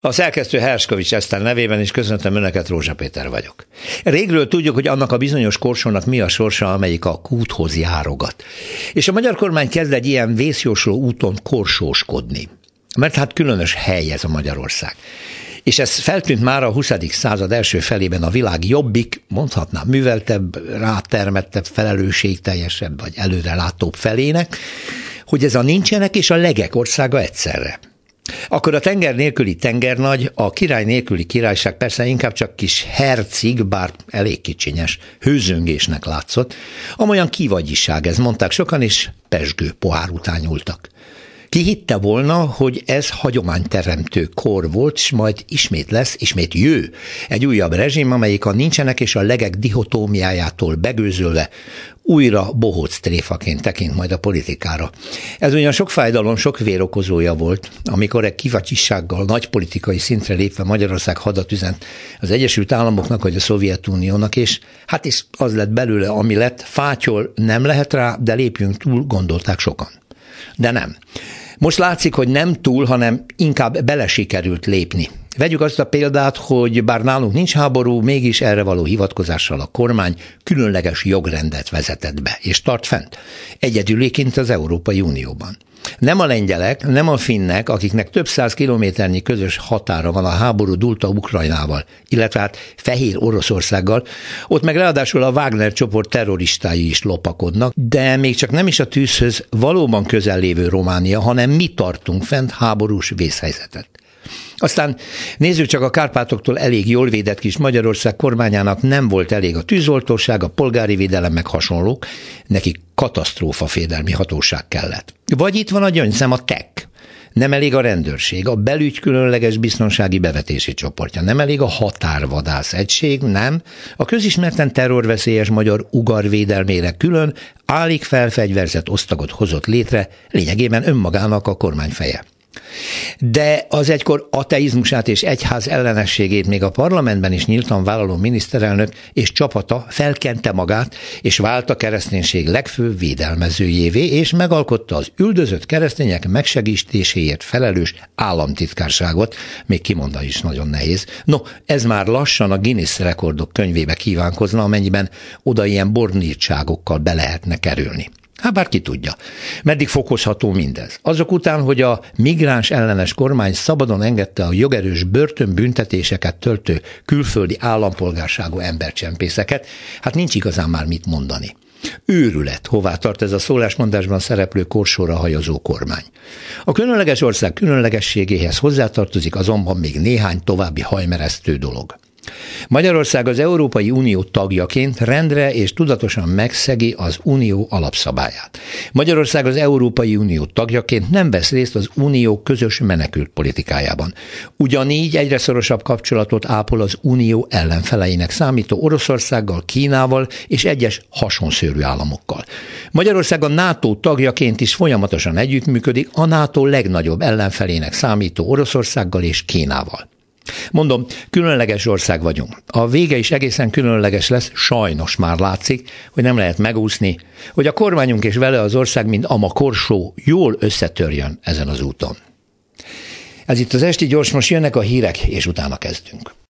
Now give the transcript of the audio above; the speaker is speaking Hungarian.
A szerkesztő Herskovics Eszter nevében is köszöntöm Önöket, Rózsa Péter vagyok. Régről tudjuk, hogy annak a bizonyos korsónak mi a sorsa, amelyik a kúthoz járogat. És a magyar kormány kezd egy ilyen vészjósló úton korsóskodni. Mert hát különös hely ez a Magyarország. És ez feltűnt már a 20. század első felében a világ jobbik, mondhatnám, műveltebb, rátermettebb, felelősségteljesebb vagy előrelátóbb felének, hogy ez a nincsenek és a legek országa egyszerre. Akkor a tenger nélküli tengernagy, a király nélküli királyság persze inkább csak kis hercig, bár elég kicsinyes, hőzöngésnek látszott, amolyan kivagyiság ez, mondták sokan, és pesgő pohár után nyúltak. Ki hitte volna, hogy ez hagyományteremtő kor volt, és majd ismét lesz, ismét jő egy újabb rezsim, amelyik a nincsenek és a legek dihotómiájától begőzölve újra bohóc tréfaként tekint majd a politikára. Ez ugyan sok fájdalom, sok vérokozója volt, amikor egy kivacsissággal nagy politikai szintre lépve Magyarország hadat üzent az Egyesült Államoknak vagy a Szovjetuniónak, és hát is az lett belőle, ami lett, fátyol nem lehet rá, de lépjünk túl, gondolták sokan. De nem. Most látszik, hogy nem túl, hanem inkább bele sikerült lépni. Vegyük azt a példát, hogy bár nálunk nincs háború, mégis erre való hivatkozással a kormány különleges jogrendet vezetett be, és tart fent. Egyedüléként az Európai Unióban. Nem a lengyelek, nem a finnek, akiknek több száz kilométernyi közös határa van a háború dulta Ukrajnával, illetve hát Fehér Oroszországgal, ott meg ráadásul a Wagner csoport terroristái is lopakodnak, de még csak nem is a tűzhöz valóban közel lévő Románia, hanem mi tartunk fent háborús vészhelyzetet. Aztán nézzük csak a Kárpátoktól elég jól védett kis Magyarország kormányának nem volt elég a tűzoltóság, a polgári védelem meg hasonlók, neki katasztrófa fédelmi hatóság kellett. Vagy itt van a gyöngyszem, a TEK. Nem elég a rendőrség, a belügy különleges biztonsági bevetési csoportja, nem elég a határvadász egység, nem. A közismerten terrorveszélyes magyar ugar védelmére külön állik felfegyverzett osztagot hozott létre, lényegében önmagának a kormányfeje. De az egykor ateizmusát és egyház ellenességét még a parlamentben is nyíltan vállaló miniszterelnök és csapata felkente magát, és vált a kereszténység legfőbb védelmezőjévé, és megalkotta az üldözött keresztények megsegítéséért felelős államtitkárságot, még kimondani is nagyon nehéz. No, ez már lassan a Guinness rekordok könyvébe kívánkozna, amennyiben oda ilyen bornírtságokkal be lehetne kerülni. Hát bár ki tudja. Meddig fokozható mindez? Azok után, hogy a migráns ellenes kormány szabadon engedte a jogerős börtönbüntetéseket töltő külföldi állampolgárságú embercsempészeket, hát nincs igazán már mit mondani. Őrület, hová tart ez a szólásmondásban szereplő korsóra hajazó kormány. A különleges ország különlegességéhez hozzátartozik azonban még néhány további hajmeresztő dolog. Magyarország az Európai Unió tagjaként rendre és tudatosan megszegi az Unió alapszabályát. Magyarország az Európai Unió tagjaként nem vesz részt az Unió közös menekült politikájában. Ugyanígy egyre szorosabb kapcsolatot ápol az Unió ellenfeleinek számító Oroszországgal, Kínával és egyes hasonszörű államokkal. Magyarország a NATO tagjaként is folyamatosan együttműködik a NATO legnagyobb ellenfelének számító Oroszországgal és Kínával. Mondom, különleges ország vagyunk. A vége is egészen különleges lesz, sajnos már látszik, hogy nem lehet megúszni, hogy a kormányunk és vele az ország, mint ama korsó, jól összetörjön ezen az úton. Ez itt az Esti Gyors, most jönnek a hírek, és utána kezdünk.